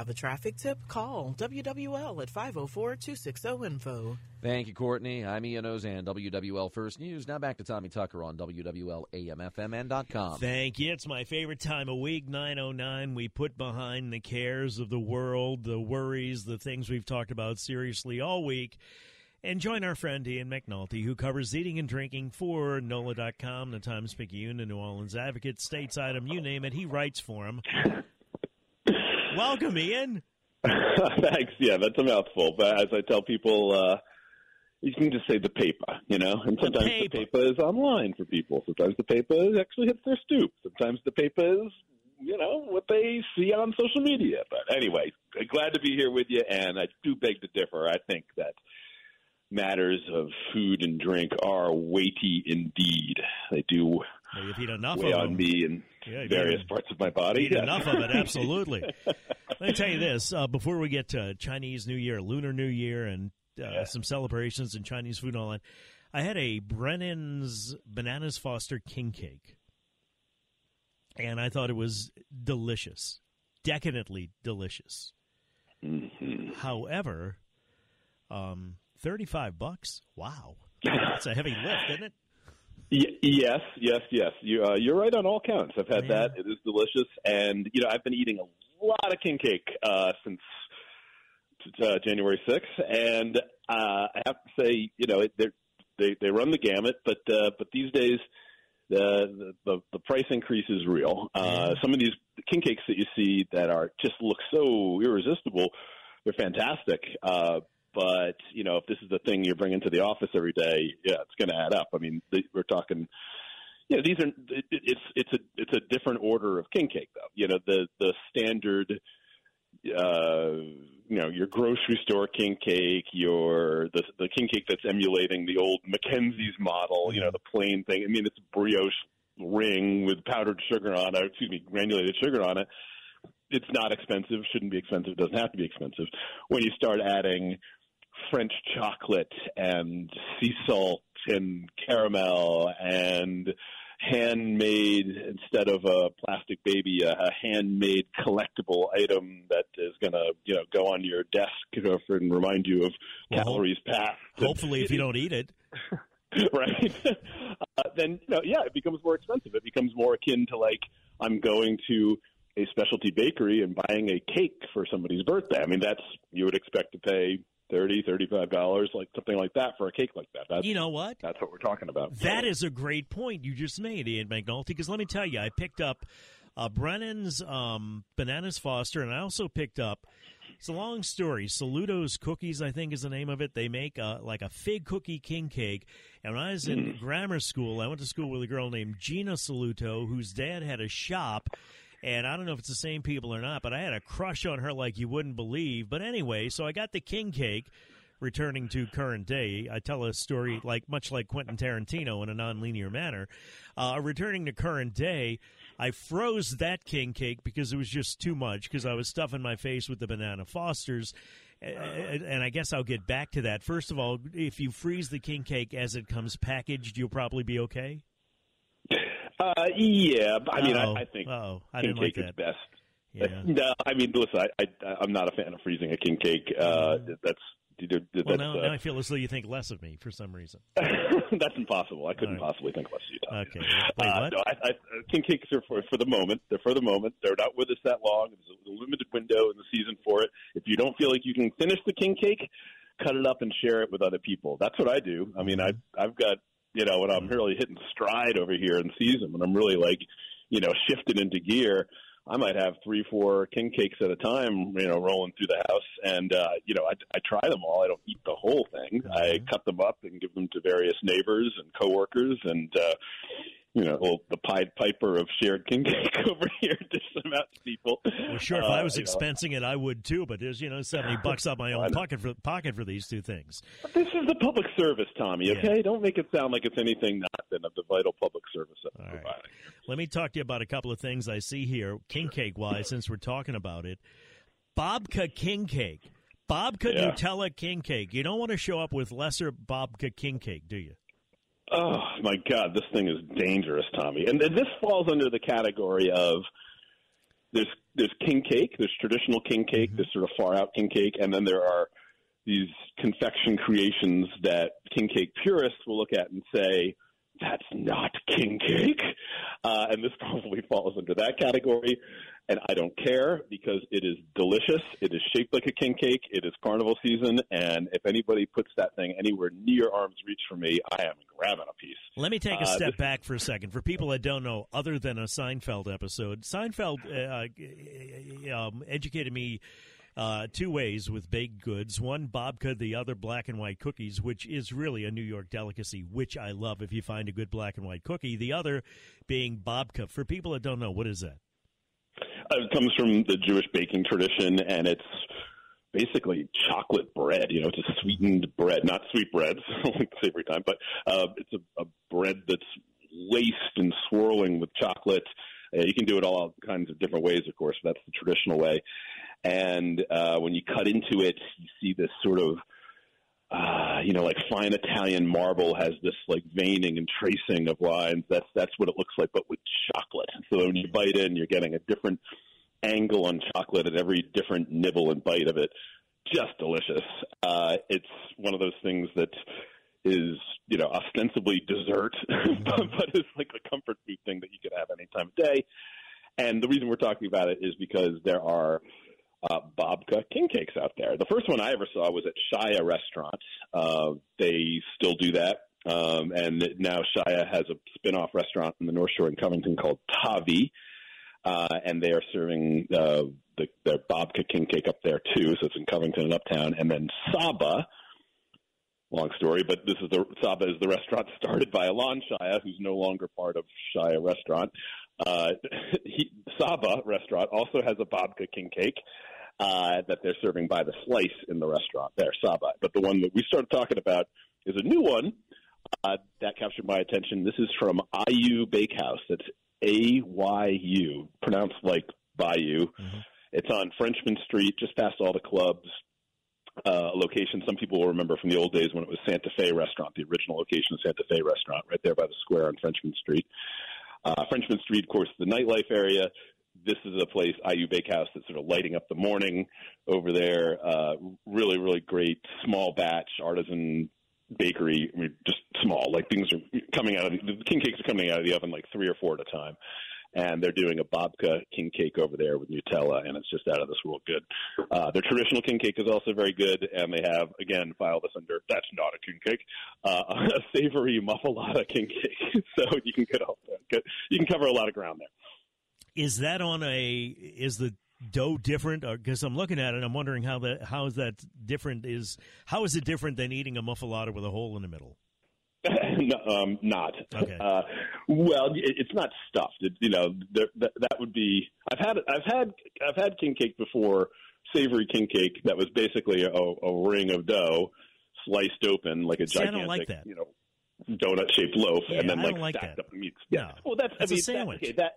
Have a traffic tip? Call WWL at 504 260 info. Thank you, Courtney. I'm Ian Ozan, WWL First News. Now back to Tommy Tucker on WWL AMFMN.com. Thank you. It's my favorite time of week, 909. We put behind the cares of the world, the worries, the things we've talked about seriously all week. And join our friend Ian McNulty, who covers eating and drinking for NOLA.com, the Times Picayune, the New Orleans Advocate, States Item, you name it. He writes for him. Welcome, Ian. Thanks. Yeah, that's a mouthful. But as I tell people, uh, you can just say the paper, you know. And sometimes the paper. the paper is online for people. Sometimes the paper actually hits their stoop. Sometimes the paper is, you know, what they see on social media. But anyway, glad to be here with you. And I do beg to differ. I think that matters of food and drink are weighty indeed. They do well, you've eaten enough weigh of on me and yeah, various parts of my body. Eat enough of it, absolutely. Let me tell you this: uh, before we get to Chinese New Year, Lunar New Year, and uh, yeah. some celebrations and Chinese food and all that, I had a Brennan's Bananas Foster King Cake, and I thought it was delicious, decadently delicious. Mm-hmm. However, um, thirty-five bucks. Wow, that's a heavy lift, isn't it? Y- yes, yes, yes. You, uh, you're right on all counts. I've had that. It is delicious, and you know I've been eating a lot of king cake uh, since uh, January 6th, and uh, I have to say, you know, it, they they run the gamut, but uh, but these days the, the the price increase is real. Uh, some of these king cakes that you see that are just look so irresistible, they're fantastic. Uh, but you know, if this is the thing you're bringing to the office every day, yeah, it's going to add up. I mean, we're talking. You know, these are it, it's it's a it's a different order of king cake though. You know, the the standard uh, you know, your grocery store king cake, your the the king cake that's emulating the old McKenzie's model, you know, the plain thing. I mean, it's a brioche ring with powdered sugar on it, excuse me, granulated sugar on it. It's not expensive, shouldn't be expensive, doesn't have to be expensive. When you start adding French chocolate and sea salt and caramel and handmade instead of a plastic baby, a, a handmade collectible item that is going to you know go on your desk and remind you of Well, calories passed. Hopefully, if you don't eat it, right? uh, then you know, yeah, it becomes more expensive. It becomes more akin to like I'm going to a specialty bakery and buying a cake for somebody's birthday. I mean, that's you would expect to pay thirty, thirty-five dollars, like something like that, for a cake like that. That's, you know what? That's what we're talking about. That is a great point you just made, Ian McNulty. Because let me tell you, I picked up uh, Brennan's um, Bananas Foster, and I also picked up. It's a long story. Saluto's Cookies, I think, is the name of it. They make uh, like a fig cookie king cake. And when I was in grammar school, I went to school with a girl named Gina Saluto, whose dad had a shop. And I don't know if it's the same people or not, but I had a crush on her like you wouldn't believe. But anyway, so I got the king cake. Returning to current day, I tell a story like much like Quentin Tarantino in a nonlinear manner. Uh, returning to current day, I froze that king cake because it was just too much because I was stuffing my face with the banana Fosters. And I guess I'll get back to that. First of all, if you freeze the king cake as it comes packaged, you'll probably be okay. Uh, yeah, I mean, I, I think. I king didn't like cake is best. Yeah. No, I mean, listen, I, I, I'm not a fan of freezing a king cake. Uh, Mm. that's That's, Well, now, uh, now I feel as though you think less of me for some reason. that's impossible. I couldn't right. possibly think less of you. Tommy. Okay. Wait, Uh, what? no, I, I, king cakes are for for the moment. They're for the moment. They're not with us that long. There's a limited window in the season for it. If you don't feel like you can finish the king cake, cut it up and share it with other people. That's what I do. I mean, I I've got you know when I'm really hitting stride over here in season when I'm really like you know shifting into gear. I might have three, four king cakes at a time, you know, rolling through the house, and uh, you know, I, I try them all. I don't eat the whole thing. I cut them up and give them to various neighbors and coworkers, and uh, you know, the Pied Piper of shared king cake over here, dish them out people. Well, sure. If Uh, I was you know. expensing it, I would too. But there's you know seventy bucks out of my own pocket for pocket for these two things. But this is the public service, Tommy. Yeah. Okay, don't make it sound like it's anything not than of the vital public service that right. providing. Let me talk to you about a couple of things I see here, king cake wise, since we're talking about it. Babka king cake, Babka Yeah. Nutella king cake. You don't want to show up with lesser Babka king cake, do you? Oh my God, this thing is dangerous, Tommy. And this falls under the category of there's there's king cake, there's traditional king cake, there's sort of far out king cake, and then there are these confection creations that king cake purists will look at and say that's not king cake, uh, and this probably falls under that category. And I don't care because it is delicious. It is shaped like a king cake. It is carnival season, and if anybody puts that thing anywhere near arm's reach for me, I am grabbing a piece. Let me take a Uh, step this- back for a second. For people that don't know, other than a Seinfeld episode, Seinfeld uh, um, educated me uh, two ways with baked goods. One, babka, the other, black and white cookies, which is really a New York delicacy, which I love if you find a good black and white cookie. The other being babka. For people that don't know, what is that? Uh, It comes from the Jewish baking tradition, and it's basically chocolate bread. You know, it's a sweetened bread, not sweet bread, like savory time, but uh, it's a, a bread that's laced and swirling with chocolate. Uh, you can do it all kinds of different ways, of course. That's the traditional way. And uh, when you cut into it, you see this sort of uh, you know, like fine Italian marble has this like veining and tracing of lines. That's that's what it looks like, but with chocolate. So when you bite in, you're getting a different angle on chocolate at every different nibble and bite of it. Just delicious. Uh, it's one of those things that is, you know, ostensibly dessert, but, but it's like a comfort food thing that you could have any time of day. And the reason we're talking about it is because there are uh, babka king cakes out there. The first one I ever saw was at Shaya Restaurant. Uh, they still do that. Um, and now Shaya has a spin-off restaurant in the North Shore in Covington called Tavi. Uh, and they are serving uh, the, their babka king cake up there too. So it's in Covington and Uptown. And then Saba, long story, but this is the Saba is the restaurant started by Alon Shaya, who's no longer part of Shaya Restaurant. Uh, he, Saba restaurant also has a babka king cake uh, that they're serving by the slice in the restaurant there, Saba. But the one that we started talking about is a new one uh, that captured my attention. This is from Ayu Bakehouse. It's A Y U, pronounced like Bayou. It's on Frenchmen Street, just past all the clubs. Uh, location some people will remember from the old days when it was Santa Fe Restaurant, the original location of Santa Fe Restaurant, right there by the square on Frenchmen Street. Uh, Frenchmen Street, of course, the nightlife area. This is a place, Ayu Bakehouse, that's sort of lighting up the morning over there. Uh, really, really great small batch artisan bakery. I mean, just small, like things are coming out of the, the king cakes are coming out of the oven like three or four at a time. And they're doing a babka king cake over there with Nutella, and it's just out of this world good. Uh, their traditional king cake is also very good, and they have again filed this under that's not a king cake, uh, a savory muffalata king cake. so you can get all you can cover a lot of ground there. Is that on a? Is the dough different? Because I'm looking at it, I'm wondering how that how is that different? Is how is it different than eating a muffalata with a hole in the middle? no, um, not. Okay. Uh, well, it, it's not stuffed. It, you know, there, that, that would be. I've had I've had I've had king cake before, savory king cake that was basically a, a ring of dough sliced open like a See, gigantic, like you know, donut shaped loaf, Yeah, and then I like don't like stacked that. up meats. No. Yeah. Well, that's It's I a mean, sandwich. That, okay, that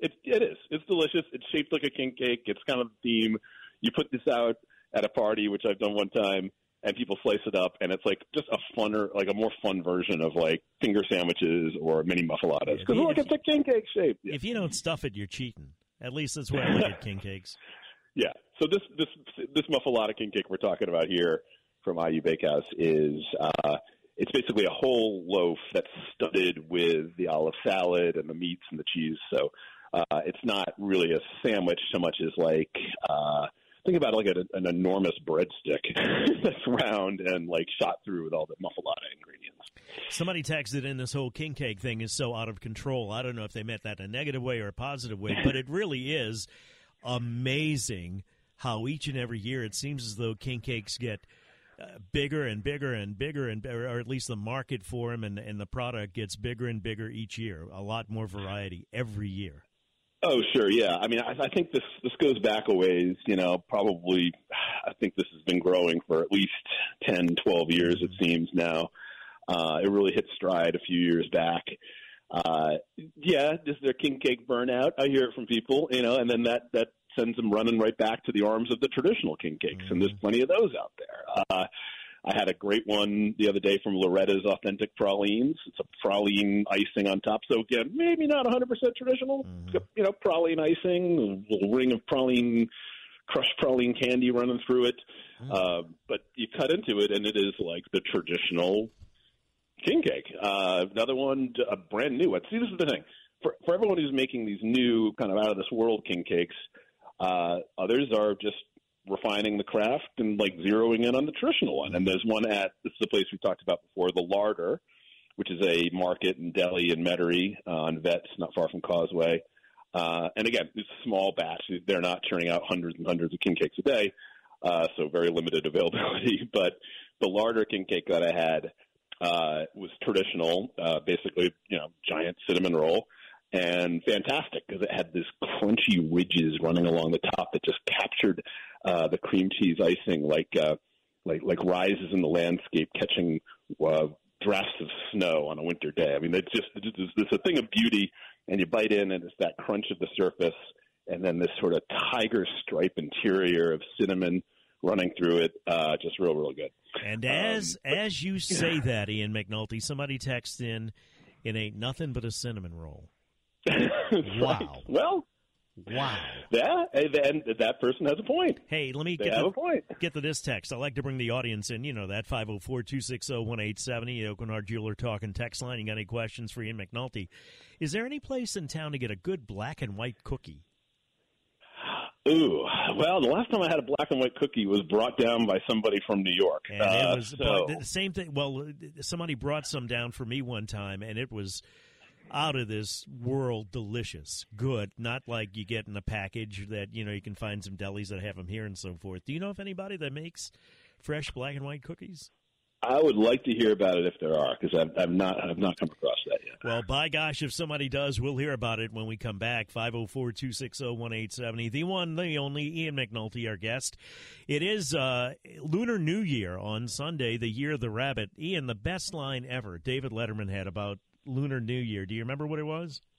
it it is. It's delicious. It's shaped like a king cake. It's kind of the theme. You put this out at a party, which I've done one time, and people slice it up, and it's like just a funner, like a more fun version of like finger sandwiches or mini muffaladas. Because look, it's a king cake shape. Yeah. If you don't stuff it, you're cheating. At least that's where I look at king cakes. Yeah. So this this this muffalata king cake we're talking about here from Ayu Bakehouse is uh, it's basically a whole loaf that's studded with the olive salad and the meats and the cheese. So uh, it's not really a sandwich so much as like uh, think about like a, an enormous breadstick that's round and like shot through with all the muffalata ingredients. Somebody texted in this whole king cake thing is so out of control. I don't know if they meant that in a negative way or a positive way, but it really is amazing how each and every year it seems as though king cakes get uh, bigger and bigger and bigger and or at least the market for them and, and the product gets bigger and bigger each year a lot more variety every year Oh, sure, yeah. I mean, I, I think this this goes back a ways. You know, probably. I think this has been growing for at least 10, 12 years. It seems now. Uh, it really hit stride a few years back. Uh, yeah, is there king cake burnout? I hear it from people, you know, and then that that sends them running right back to the arms of the traditional king cakes, mm-hmm. and there's plenty of those out there. Uh, I had a great one the other day from Loretta's Authentic Pralines. It's a praline icing on top. So again, maybe not 100% traditional. Mm-hmm. You know, praline icing, a little ring of praline, crushed praline candy running through it. Mm-hmm. Uh, but you cut into it, and it is like the traditional king cake. Uh, another one, a brand new one. See, this is the thing. For, for everyone who's making these new kind of out of this world king cakes, uh, others are just refining the craft and like zeroing in on the traditional one. And there's one at this is the place we talked about before, the Larder, which is a market in deli and Metairie uh, on Vets, not far from Causeway. Uh, and again, it's a small batch. They're not churning out hundreds and hundreds of king cakes a day, uh, so very limited availability. but the Larder king cake that I had uh, was traditional, uh, basically, you know, giant cinnamon roll and fantastic because it had this crunchy ridges running along the top that just captured uh, the cream cheese icing like uh, like like rises in the landscape catching uh, drafts of snow on a winter day. I mean, it's just it's, it's a thing of beauty, and you bite in, and it's that crunch of the surface, and then this sort of tiger stripe interior of cinnamon running through it. Uh, just real, real good. And as um, but, as you say that, Ian McNulty, somebody texts in, "It ain't nothing but a cinnamon roll." wow. Well, Wow. Yeah, and that person has a point. Hey, let me they get have the, a point. Get to this text. I like to bring the audience in. You know that 504-260-1870, Aucoin Hart Jeweler talking text line. You got any questions for Ian McNulty? Is there any place in town to get a good black and white cookie? Ooh, well, the last time I had a black and white cookie was brought down by somebody from New York. And uh, it was so. the same thing. Well, somebody brought some down for me one time, and it was out of this world delicious, good, not like you get in a package that you know you can find some delis that have them here and so forth. Do you know of anybody that makes fresh black and white cookies? I would like to hear about it if there are, because I've, I've not I've not come across that yet. Well, by gosh, if somebody does, we'll hear about it when we come back. 504-260-1870. The one, the only, Ian McNulty, our guest. It is uh, Lunar New Year on Sunday, the year of the rabbit. Ian, the best line ever David Letterman had about Lunar New Year. Do you remember what it was?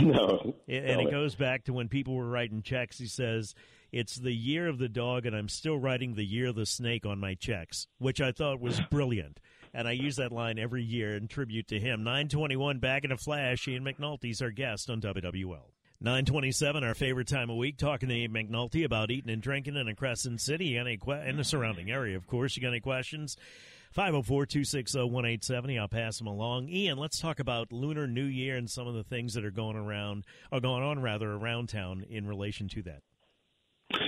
No. And it goes back to when people were writing checks. He says, It's the year of the dog, and I'm still writing the year of the snake on my checks, which I thought was brilliant. And I use that line every year in tribute to him. 921 back in a flash. Ian McNulty's our guest on WWL. 927, our favorite time of week, talking to Ian McNulty about eating and drinking in a Crescent City and, que- and the surrounding area, of course. You got any questions? 504 260 1870. I'll pass them along. Ian, let's talk about Lunar New Year and some of the things that are going around, or going on rather, around town in relation to that.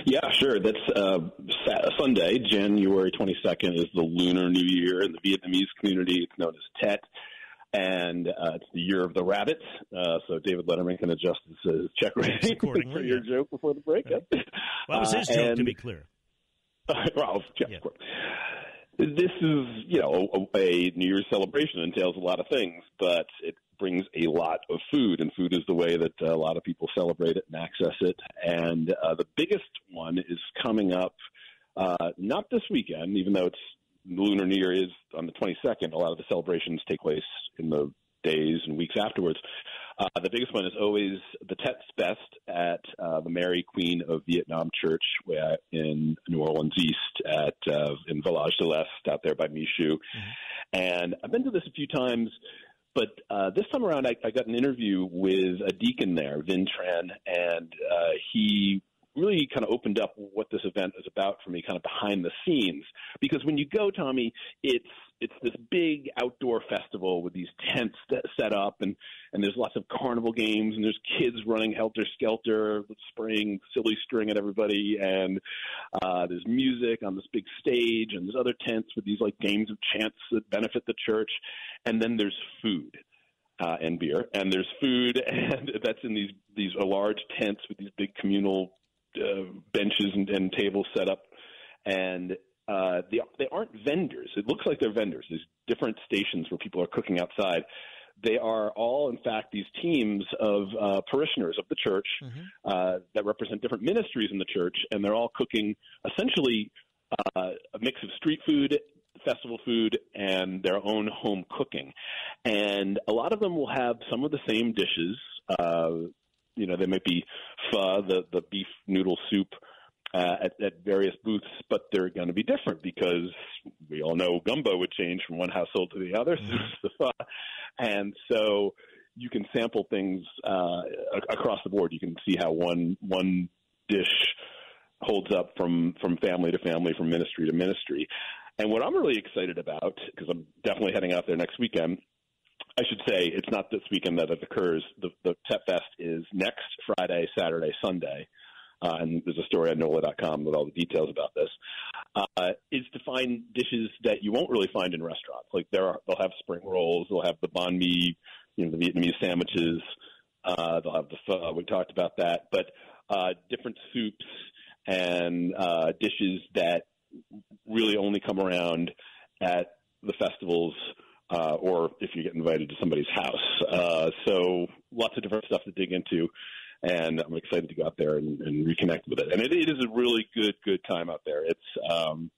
Yeah, sure. That's uh, Sunday, January 22nd, is the Lunar New Year in the Vietnamese community. It's known as Tet. And uh, it's the year of the rabbit, uh, so David Letterman can adjust his, his check rating for your yeah. joke before the break. Well, that was his joke, and, to be clear. well, yeah, yeah. This is, you know, a, a New Year's celebration entails a lot of things, but it brings a lot of food, and food is the way that a lot of people celebrate it and access it. And uh, the biggest one is coming up uh, not this weekend, even though it's Lunar New Year is on the 22nd. A lot of the celebrations take place in the days and weeks afterwards. Uh, the biggest one is always the Tet Fest at uh, the Mary Queen of Vietnam Church in New Orleans East at uh, in Village de l'Est out there by Michoud. Mm-hmm. And I've been to this a few times, but uh, this time around I, I got an interview with a deacon there, Vin Tran, and uh, he really kind of opened up what this event is about for me, kind of behind the scenes. Because when you go, Tommy, it's it's this big outdoor festival with these tents set up, and and there's lots of carnival games, and there's kids running helter skelter, spraying silly string at everybody, and uh, there's music on this big stage, and there's other tents with these like games of chance that benefit the church, and then there's food uh, and beer, and there's food, and that's in these these large tents with these big communal uh, benches and, and tables set up, and uh, they they aren't vendors. It looks like they're vendors. There's different stations where people are cooking outside. They are all, in fact, these teams of uh, parishioners of the church mm-hmm. uh, that represent different ministries in the church, and they're all cooking essentially uh, a mix of street food festival food and their own home cooking. And a lot of them will have some of the same dishes. Uh, you know, they might be pho, the, the beef noodle soup, uh, at, at various booths, but they're going to be different because we all know gumbo would change from one household to the other. Mm-hmm. and so you can sample things uh, across the board. You can see how one one dish holds up from from family to family, from ministry to ministry. And what I'm really excited about, because I'm definitely heading out there next weekend, I should say it's not this weekend that it occurs. The, the Tet Fest is next Friday, Saturday, Sunday. Uh, and there's a story on NOLA.com with all the details about this. Uh, is to find dishes that you won't really find in restaurants. Like there are, they'll have spring rolls, they'll have the banh mi, you know, the Vietnamese sandwiches. Uh, they'll have the pho. We talked about that, but uh, different soups and uh, dishes that really only come around at the festivals uh, or if you get invited to somebody's house. Uh, so lots of different stuff to dig into. And I'm excited to go out there and, and reconnect with it. And it, it is a really good, good time out there. It's um,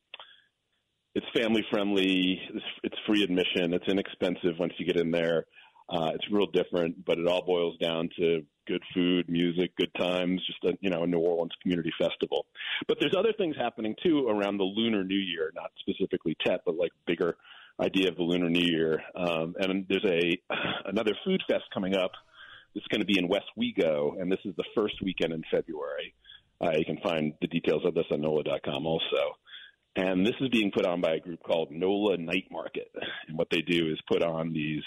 it's family friendly. It's, it's free admission. It's inexpensive once you get in there. Uh, it's real different, but it all boils down to good food, music, good times, just a you know a New Orleans community festival. But there's other things happening too around the Lunar New Year, not specifically Tet, but like bigger idea of the Lunar New Year. Um, and there's a another food fest coming up. It's going to be in West Wego, and this is the first weekend in February. Uh, you can find the details of this on NOLA.com also. And this is being put on by a group called NOLA Night Market. And what they do is put on these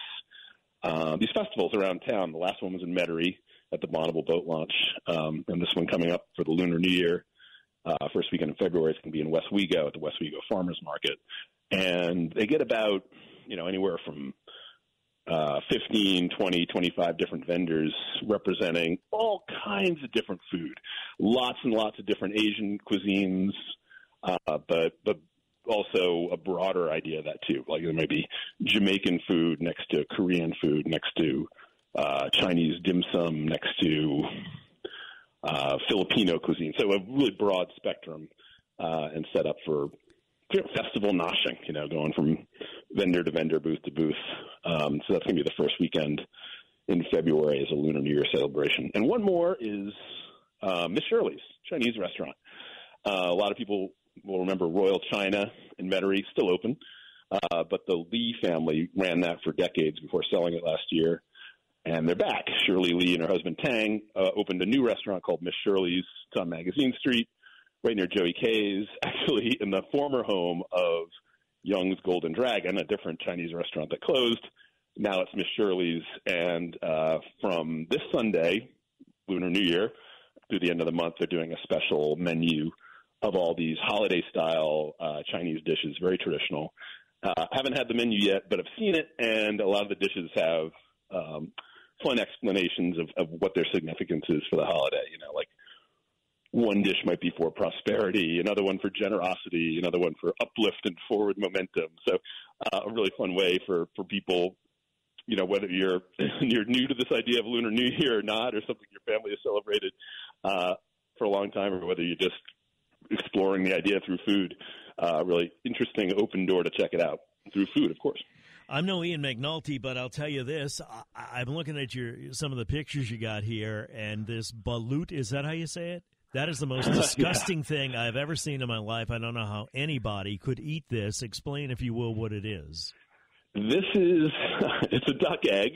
uh, these festivals around town. The last one was in Metairie at the Bonnabel boat launch, um, and this one coming up for the Lunar New Year. Uh, first weekend in February is going to be in Westwego at the Westwego Farmers Market, and they get about you know anywhere from uh, 15, 20, 25 different vendors representing all kinds of different food, lots and lots of different Asian cuisines, uh, but but also a broader idea of that too. Like there might be Jamaican food next to Korean food next to uh, Chinese dim sum next to uh, Filipino cuisine. So a really broad spectrum uh, and set up for festival noshing, you know, going from vendor to vendor, booth to booth. Um, so that's going to be the first weekend in February as a Lunar New Year celebration. And one more is uh, Miss Shirley's Chinese restaurant. Uh, a lot of people will remember Royal China in Metairie, still open. Uh, but the Lee family ran that for decades before selling it last year and they're back. Shirley Lee and her husband Tang uh, opened a new restaurant called Miss Shirley's. On Magazine Street, right near Joey K's, actually in the former home of Young's Golden Dragon, a different Chinese restaurant that closed. Now it's Miss Shirley's, and uh, from this Sunday, Lunar New Year, through the end of the month, they're doing a special menu of all these holiday-style uh, Chinese dishes, very traditional. Uh, haven't had the menu yet, but I've seen it, and a lot of the dishes have um, fun explanations of, of what their significance is for the holiday. You know, like one dish might be for prosperity, another one for generosity, another one for uplift and forward momentum. So, uh, a really fun way for for people, you know, whether you're you're new to this idea of Lunar New Year or not, or something your family has celebrated uh, for a long time, or whether you're just exploring the idea through food. Uh, really interesting open door to check it out through food, of course. I'm no Ian McNulty, but I'll tell you this: I, am looking at your some of the pictures you got here, and this balut is that how you say it? That is the most disgusting yeah. thing I've ever seen in my life. I don't know how anybody could eat this. Explain, if you will, what it is. This is it's a duck egg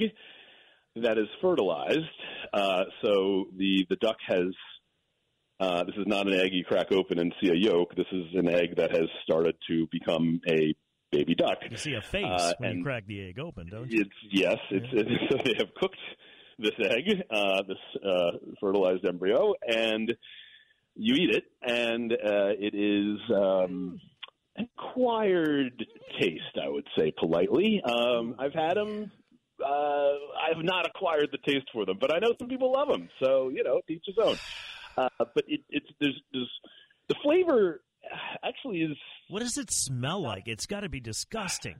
that is fertilized. Uh, so the the duck has Uh, this is not an egg you crack open and see a yolk. This is an egg that has started to become a baby duck. You see a face Uh, when you crack the egg open, don't you? It's yes. It's, it's so they have cooked this egg, uh, this uh, fertilized embryo, and you eat it, and uh, it is um, acquired taste. I would say politely. Um, I've had them. Uh, I have not acquired the taste for them, but I know some people love them. So you know, each his own. Uh, but it, it's there's, there's the flavor actually is What does it smell like? It's got to be disgusting.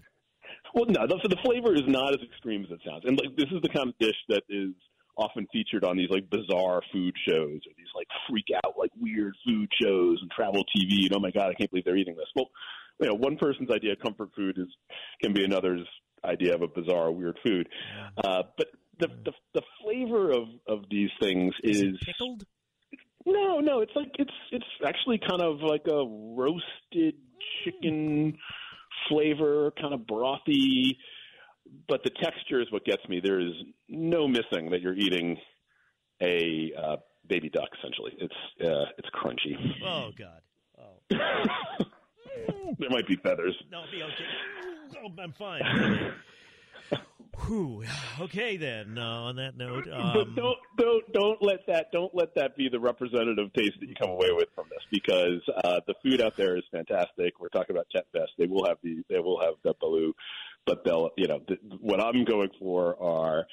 Well, no, the, so the flavor is not as extreme as it sounds, and like this is the kind of dish that is often featured on these like bizarre food shows or these like freak out like weird food shows and travel TV. And oh my god, I can't believe they're eating this. Well, you know, one person's idea of comfort food is can be another's idea of a bizarre weird food. Uh, but the, the the flavor of of these things Is is pickled? no, no, it's like it's it's actually kind of like a roasted chicken flavor, kind of brothy, but the texture is what gets me. There is no missing that you're eating a uh, baby duck. Essentially, it's uh, it's crunchy. Oh God. Oh there might be feathers. no, it'll be okay. Oh, I'm fine. Whew. Okay then. Uh, on that note, but um, don't don't don't let that don't let that be the representative taste that you come away with from this because uh, the food out there is fantastic. We're talking about Tet Fest. They will have the they will have the balut, but they'll you know th- what I'm going for are.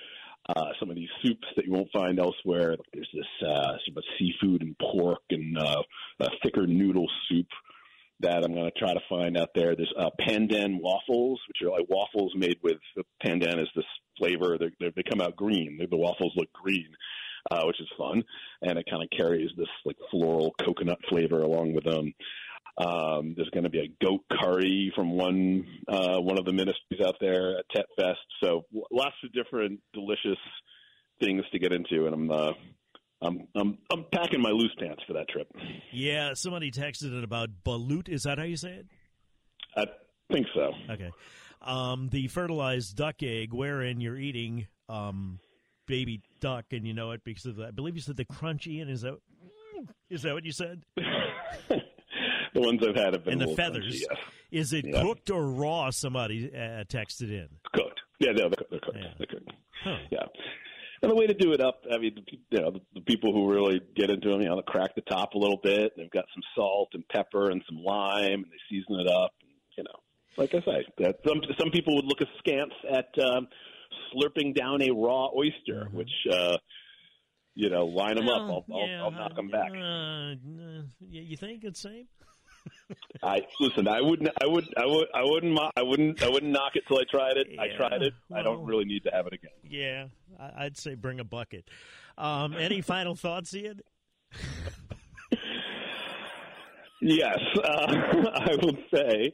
Uh, some of these soups that you won't find elsewhere. There's this uh, sort of seafood and pork and uh, a thicker noodle soup that I'm going to try to find out there. There's uh, pandan waffles, which are like waffles made with pandan is this flavor. They, they, they come out green. The, waffles look green, uh, which is fun, and it kind of carries this like floral coconut flavor along with them. Um, there's going to be a goat curry from one uh, one of the ministries out there at Tet Fest. So lots of different delicious things to get into, and I'm uh, I'm I'm I'm packing my loose pants for that trip. yeah, somebody texted it about balut. Is that how you say it? I think so. Okay. Um, the fertilized duck egg, wherein you're eating um, baby duck, and you know it because of the, I believe you said the crunchy, and is that is that what you said? the ones I've had have been And the feathers. crunchy, yes. Is it Yeah. cooked or raw? Somebody uh, texted in. cooked. Yeah, no, they're, they're cooked. Yeah. They're cooked. Huh. Yeah. And the way to do it up, I mean, the, you know, the, the people who really get into them, you know, they crack the top a little bit. They've got some salt and pepper and some lime, and they season it up. And, you know, like I say, that some some people would look askance at um, slurping down a raw oyster, which, uh, you know, line them up. I'll, Well, I'll, I'll knock them back. Uh, uh, you think it's same? I listen. I wouldn't. I would. I would. I wouldn't. I wouldn't. I wouldn't knock it till I tried it. I tried it. I don't really need to have it again. Yeah, I'd say bring a bucket. Um, any final thoughts, Ian? Yes, uh, I will say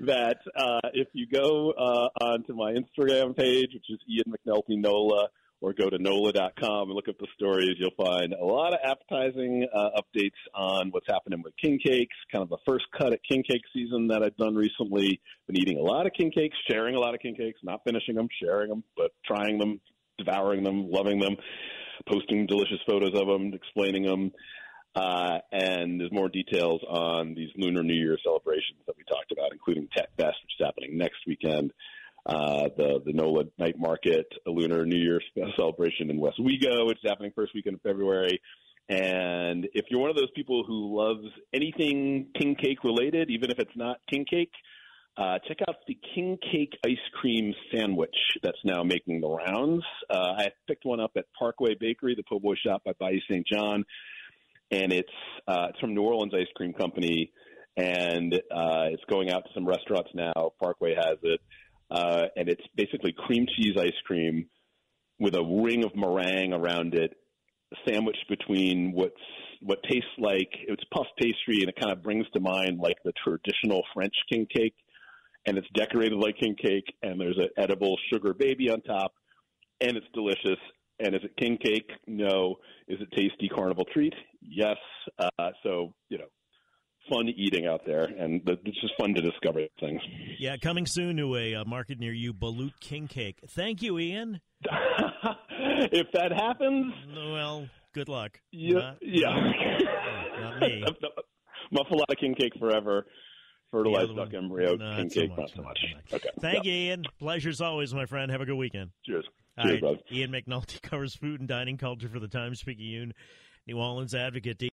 that uh, if you go uh, onto my Instagram page, which is Ian McNulty Nola, or go to NOLA.com and look up the stories, you'll find a lot of appetizing uh, updates on what's happening with king cakes, kind of the first cut at king cake season that I've done recently. Been eating a lot of king cakes, sharing a lot of king cakes, not finishing them, sharing them, but trying them, devouring them, loving them, posting delicious photos of them, explaining them. Uh, and there's more details on these Lunar New Year celebrations that we talked about, including Tet Fest, which is happening next weekend, uh, the the NOLA Night Market, a Lunar New Year celebration in Westwego, which is happening first weekend of February. And if you're one of those people who loves anything king cake related, even if it's not king cake, uh, check out the king cake ice cream sandwich that's now making the rounds. Uh, I picked one up at Parkway Bakery, the po' boy shop by Bayou St. John and it's uh, it's from New Orleans Ice Cream Company, and uh, it's going out to some restaurants now. Parkway has it, uh, and it's basically cream cheese ice cream with a ring of meringue around it, sandwiched between what's what tastes like it's puff pastry, and it kind of brings to mind like the traditional French king cake, and it's decorated like king cake, and there's an edible sugar baby on top, and it's delicious. And is it king cake? No. Is it tasty carnival treat? Yes. Uh, so you know, fun eating out there, and it's just fun to discover things. Yeah, coming soon to a uh, market near you, Balut King Cake. Thank you, Ian. if that happens, Well, Good luck. Yeah, Not- yeah. not me. Muffalata king cake forever. Fertilized duck embryo not king cake, not so not much. so much. Okay. Thank yeah. you, Ian. Pleasure's always, my friend. Have a good weekend. Cheers. All Cheers, right. Ian McNulty covers food and dining culture for the Times Picayune, New Orleans Advocate.